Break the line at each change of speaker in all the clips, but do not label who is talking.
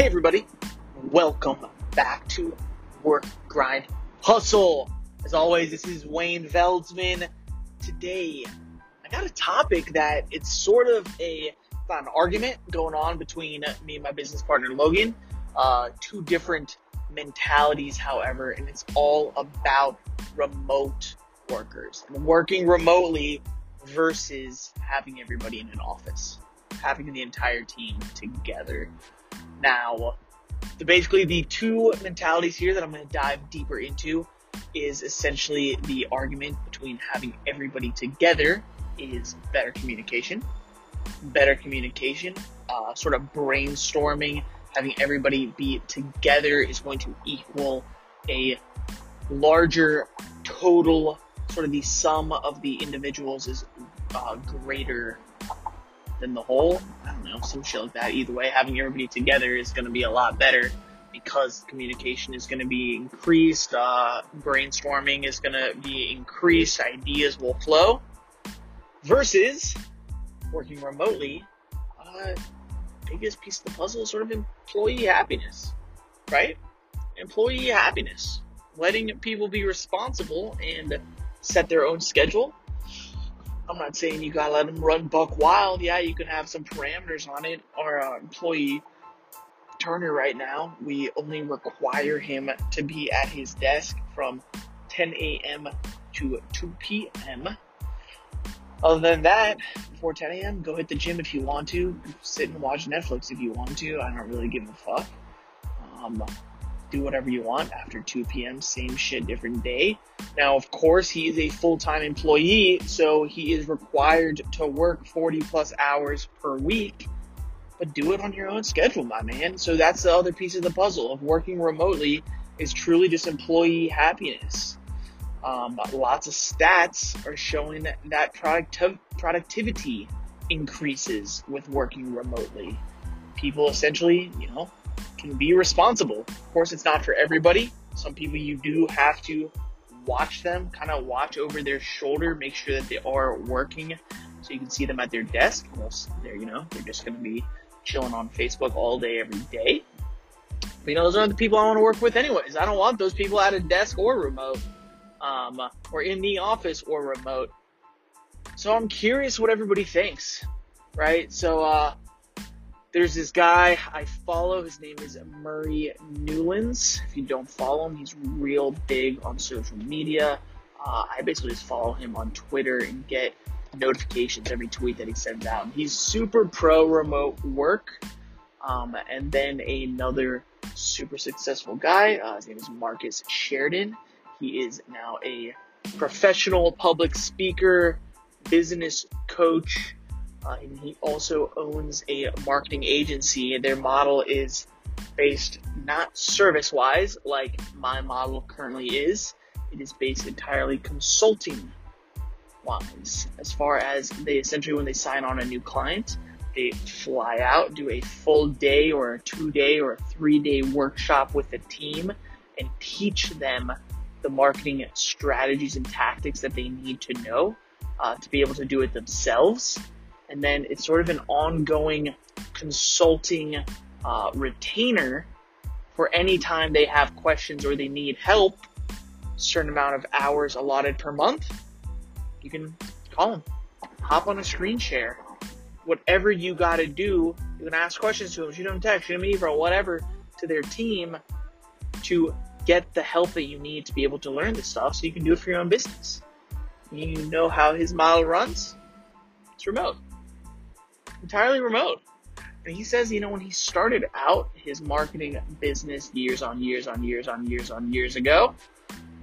Hey, everybody. Welcome back to Work, Grind, Hustle. As always, this is Wayne Veldsman. Today, I got a topic that it's sort of a an argument going on between me and my business partner Logan. Uh, two different mentalities, however, and it's all about remote workers and working remotely versus having everybody in an office, having the entire team together. Now, the, basically the two mentalities here that I'm going to dive deeper into is essentially the argument between having everybody together is better communication. Better communication, uh, sort of brainstorming, having everybody be together is going to equal a larger total, sort of the sum of the individuals is uh, greater than the whole. Know, some shit like that. Either way, having everybody together is going to be a lot better because communication is going to be increased, uh, brainstorming is going to be increased, ideas will flow. Versus working remotely, uh, biggest piece of the puzzle is sort of employee happiness, right? Employee happiness. Letting people be responsible and set their own schedule I'm not saying you gotta let them run buck wild. Yeah, you can have some parameters on it. Our uh, employee Turner right now, we only require him to be at his desk from 10 a.m. to 2 p.m. Other than that, before 10 a.m., go hit the gym if you want to. Sit and watch Netflix if you want to. I don't really give a fuck. Um, do whatever you want after 2 p.m. Same shit, different day. Now, of course, he is a full-time employee, so he is required to work 40 plus hours per week. But do it on your own schedule, my man. So that's the other piece of the puzzle of working remotely is truly just employee happiness. Um, lots of stats are showing that, that productiv- productivity increases with working remotely. People essentially, you know, can be responsible. Of course, it's not for everybody. Some people you do have to watch them, kind of watch over their shoulder, make sure that they are working so you can see them at their desk. Unless they're, you know, they're just going to be chilling on Facebook all day, every day. But, you know, those aren't the people I want to work with anyways. I don't want those people at a desk or remote, um, or in the office or remote. So I'm curious what everybody thinks, right? So, uh, there's this guy I follow. His name is Murray Newlands. If you don't follow him, he's real big on social media. Uh, I basically just follow him on Twitter and get notifications every tweet that he sends out. He's super pro remote work. Um, and then another super successful guy. Uh, his name is Marcus Sheridan. He is now a professional public speaker, business coach, uh, and he also owns a marketing agency. Their model is based not service wise like my model currently is. It is based entirely consulting wise. As far as they essentially, when they sign on a new client, they fly out, do a full day or a two day or a three day workshop with the team and teach them the marketing strategies and tactics that they need to know uh, to be able to do it themselves and then it's sort of an ongoing consulting uh, retainer for any time they have questions or they need help. Certain amount of hours allotted per month. You can call them, hop on a screen share, whatever you got to do. You can ask questions to them, shoot them text, shoot them email, whatever to their team to get the help that you need to be able to learn this stuff so you can do it for your own business. You know how his model runs? It's remote entirely remote. And he says, you know, when he started out his marketing business years on years on years on years on years ago,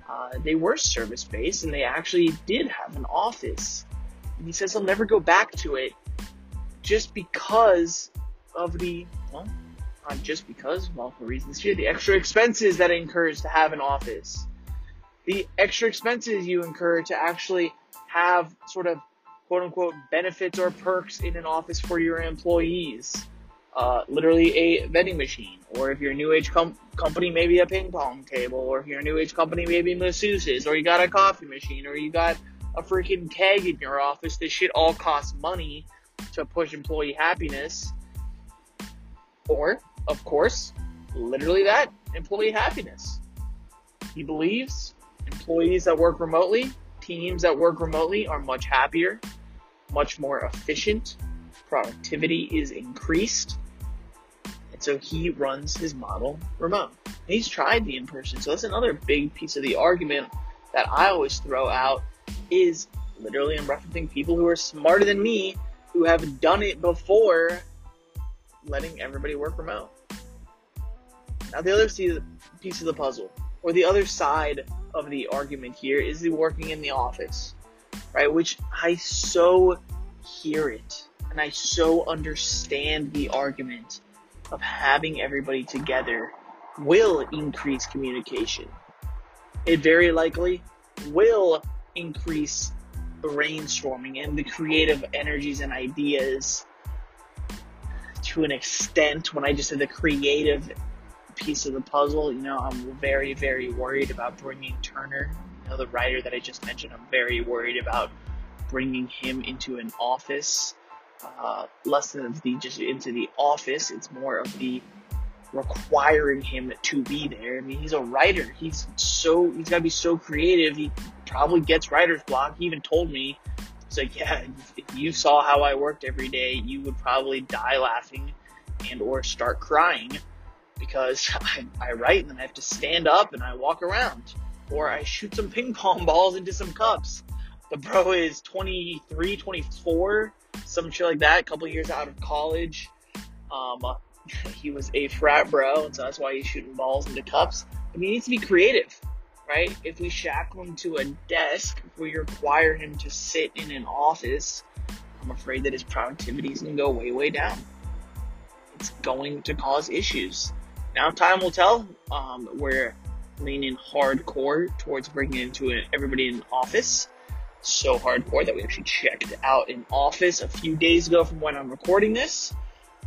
uh, they were service based and they actually did have an office. And he says he'll never go back to it just because of the, well, not just because, well, for reasons here, the extra expenses that it incurs to have an office. The extra expenses you incur to actually have sort of quote unquote benefits or perks in an office for your employees. Uh, literally a vending machine, or if you're a new age com- company, maybe a ping pong table, or if you're a new age company, maybe masseuses, or you got a coffee machine, or you got a freaking keg in your office. This shit all costs money to push employee happiness. Or of course, literally that employee happiness. He believes employees that work remotely, teams that work remotely are much happier, much more efficient, productivity is increased. And so he runs his model remote. And he's tried the in person. So that's another big piece of the argument that I always throw out is literally I'm referencing people who are smarter than me who have done it before letting everybody work remote. Now the other piece of the puzzle, or the other side of the argument here, is the working in the office, right? Which I so hear it, and I so understand the argument of having everybody together will increase communication. It very likely will increase brainstorming and the creative energies and ideas to an extent. When I just said the creative piece of the puzzle, you know, I'm very, very worried about bringing Turner, know, the writer that I just mentioned. I'm very worried about bringing him into an office. Uh, less than the just into the office. It's more of the requiring him to be there. I mean, he's a writer. He's so he's got to be so creative. He probably gets writer's block. He even told me, he's like, yeah, if you saw how I worked every day, you would probably die laughing and or start crying because I, I write and then I have to stand up and I walk around or I shoot some ping pong balls into some cups. The bro is 23, 24, some shit like that, a couple years out of college. Um, he was a frat bro, and so that's why he's shooting balls into cups. But he needs to be creative, right? If we shackle him to a desk, if we require him to sit in an office, I'm afraid that his productivity is going to go way, way down. It's going to cause issues. Now, time will tell. Um, we're leaning hardcore towards bringing into it everybody in office. So hardcore that we actually checked out in office a few days ago from when I'm recording this.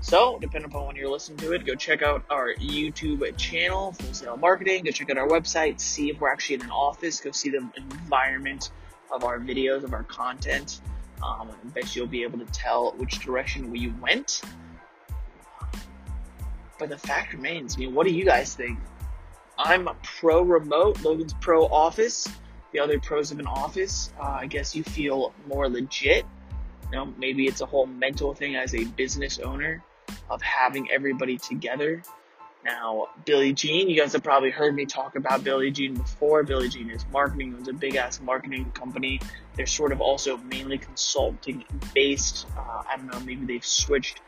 So, depending upon when you're listening to it, go check out our YouTube channel, Full Sail Marketing. Go check out our website, see if we're actually in an office. Go see the environment of our videos, of our content. Um, I bet you'll be able to tell which direction we went. But the fact remains, I mean, what do you guys think? I'm pro remote, Logan's pro office. The other pros of an office, uh, I guess you feel more legit. You know, maybe it's a whole mental thing as a business owner of having everybody together. Now, Billy Gene, you guys have probably heard me talk about Billy Gene before. Billy Gene is marketing, owns a big ass marketing company. They're sort of also mainly consulting based. Uh, I don't know, maybe they've switched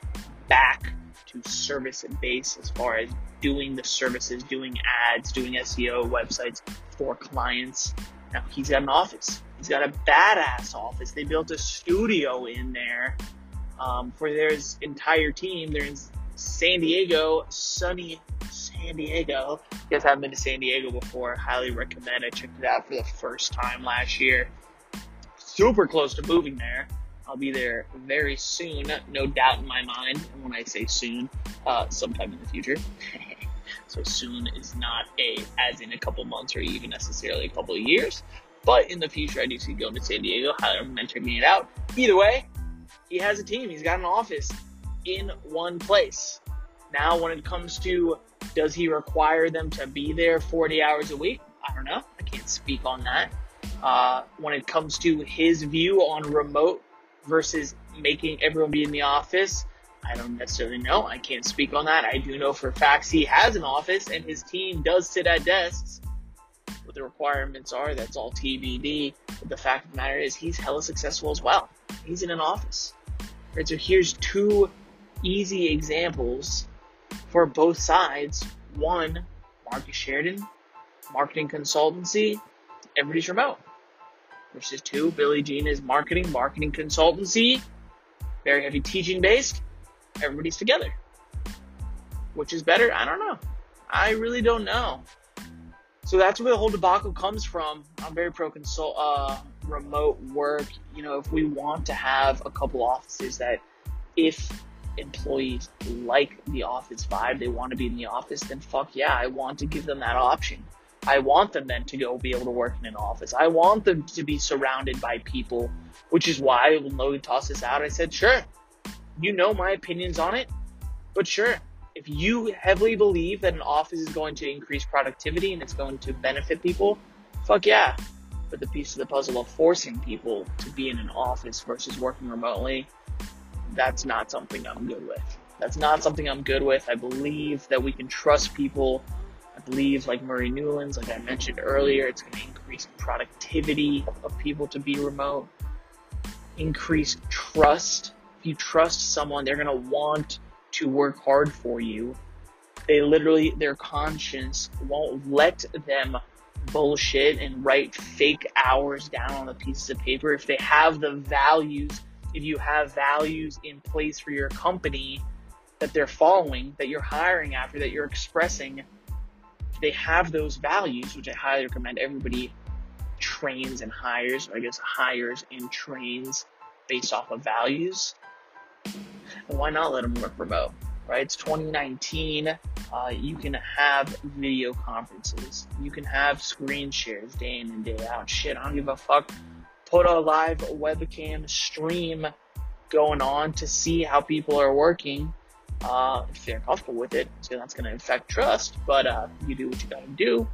back to service and base as far as doing the services, doing ads, doing SEO websites for clients. Now, he's got an office. He's got a badass office. They built a studio in there um, for their entire team. They're in San Diego, sunny San Diego. If you guys haven't been to San Diego before, highly recommend. I checked it out for the first time last year. Super close to moving there. I'll be there very soon, no doubt in my mind. And when I say soon, uh, sometime in the future. So soon is not a as in a couple months or even necessarily a couple years. But in the future, I do see going to San Diego. Highly recommend checking it out. Either way, he has a team. He's got an office in one place. Now, when it comes to does he require them to be there 40 hours a week? I don't know. I can't speak on that. Uh, when it comes to his view on remote versus making everyone be in the office, I don't necessarily know. I can't speak on that. I do know for facts he has an office and his team does sit at desks. What the requirements are, that's all TBD. But the fact of the matter is, he's hella successful as well. He's in an office. Right, so here's two easy examples for both sides. One, Marcus Sheridan, marketing consultancy, everybody's remote. Versus two, Billy Gene is marketing, marketing consultancy, very heavy teaching based, everybody's together. Which is better? I don't know. I really don't know. So that's where the whole debacle comes from. I'm very pro consult, uh, remote work, you know, if we want to have a couple offices that if employees like the office vibe, they want to be in the office, then fuck yeah, I want to give them that option. I want them then to go be able to work in an office. I want them to be surrounded by people, which is why when Logan tossed this out, I said, sure, you know my opinions on it, but sure, if you heavily believe that an office is going to increase productivity and it's going to benefit people, fuck yeah. But the piece of the puzzle of forcing people to be in an office versus working remotely, that's not something I'm good with. That's not something I'm good with. I believe that we can trust people. I believe, like Murray Newlands, like I mentioned earlier, it's going to increase productivity of people to be remote, increase trust. If you trust someone, they're going to want to work hard for you. They literally, their conscience won't let them bullshit and write fake hours down on the pieces of paper. If they have the values, if you have values in place for your company that they're following, that you're hiring after, that you're expressing, they have those values, which I highly recommend everybody trains and hires, or I guess hires and trains based off of values why not let them work remote? Right? It's 2019. Uh, you can have video conferences. You can have screen shares day in and day out. Shit, I don't give a fuck. Put a live webcam stream going on to see how people are working. Uh, if they're comfortable with it, so that's going to affect trust. But uh, you do what you got to do.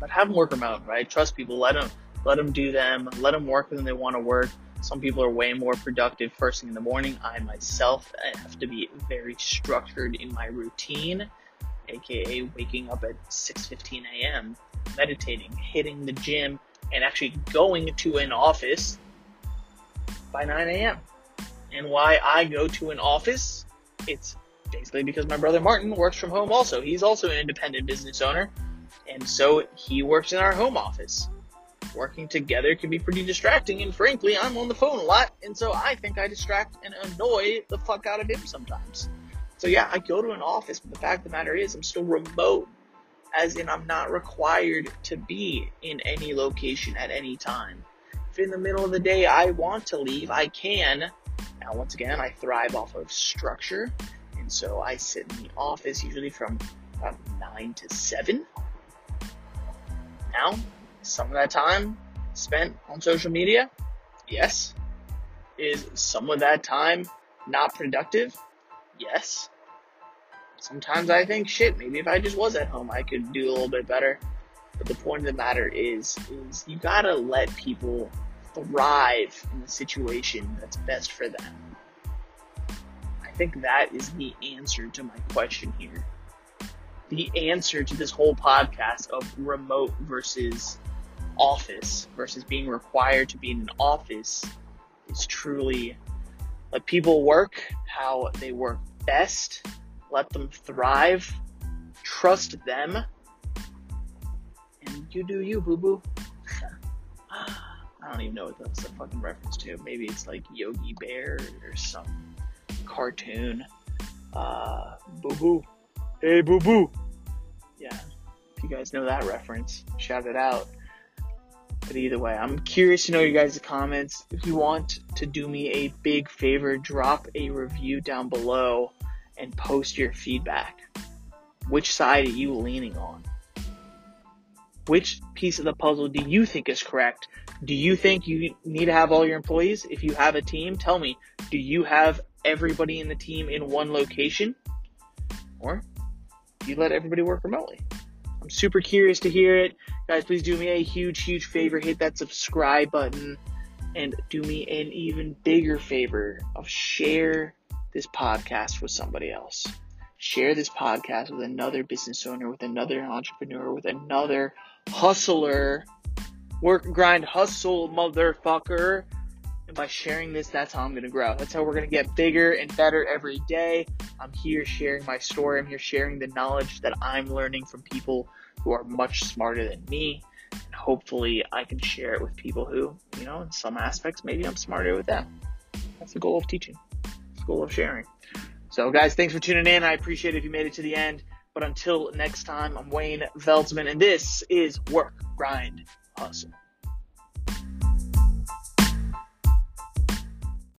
But have them work remote, right? Trust people. Let them let them do them. Let them work when they want to work. Some people are way more productive first thing in the morning. I myself I have to be very structured in my routine, aka waking up at 6:15 a.m., meditating, hitting the gym, and actually going to an office by 9 a.m. And why I go to an office, it's basically because my brother Martin works from home also. He's also an independent business owner, and so he works in our home office working together can be pretty distracting. And frankly, I'm on the phone a lot, and so I think I distract and annoy the fuck out of him sometimes. So yeah, I go to an office, but the fact of the matter is, I'm still remote, as in I'm not required to be in any location at any time. If in the middle of the day I want to leave, I can. Now, once again, I thrive off of structure, and so I sit in the office usually from about 9 to 7. Now, some of that time spent on social media? Yes. Is some of that time not productive? Yes. Sometimes I think, shit, maybe if I just was at home, I could do a little bit better. But the point of the matter is, is you gotta let people thrive in the situation that's best for them. I think that is the answer to my question here. The answer to this whole podcast of remote versus office versus being required to be in an office is truly let people work how they work best, let them thrive, trust them, and you do you, boo boo. I don't even know what that's a fucking reference to. Maybe it's like Yogi Bear or some cartoon. Uh, boo boo. Hey, boo boo. Yeah. If you guys know that reference, shout it out. But either way, I'm curious to know your guys' comments. If you want to do me a big favor, drop a review down below and post your feedback. Which side are you leaning on? Which piece of the puzzle do you think is correct? Do you think you need to have all your employees? If you have a team, tell me, do you have everybody in the team in one location? Or do you let everybody work remotely? I'm super curious to hear it. Guys, please do me a huge, huge favor. Hit that subscribe button and do me an even bigger favor of share this podcast with somebody else. Share this podcast with another business owner, with another entrepreneur, with another hustler. Work, grind, hustle, motherfucker. And by sharing this, that's how I'm going to grow. That's how we're going to get bigger and better every day. I'm here sharing my story. I'm here sharing the knowledge that I'm learning from people who are much smarter than me. And hopefully I can share it with people who, you know, in some aspects, maybe I'm smarter with them. That's the goal of teaching. It's the goal of sharing. So guys, thanks for tuning in. I appreciate it if you made it to the end. But until next time, I'm Wayne Veldsman and this is Work, Grind, Hustle.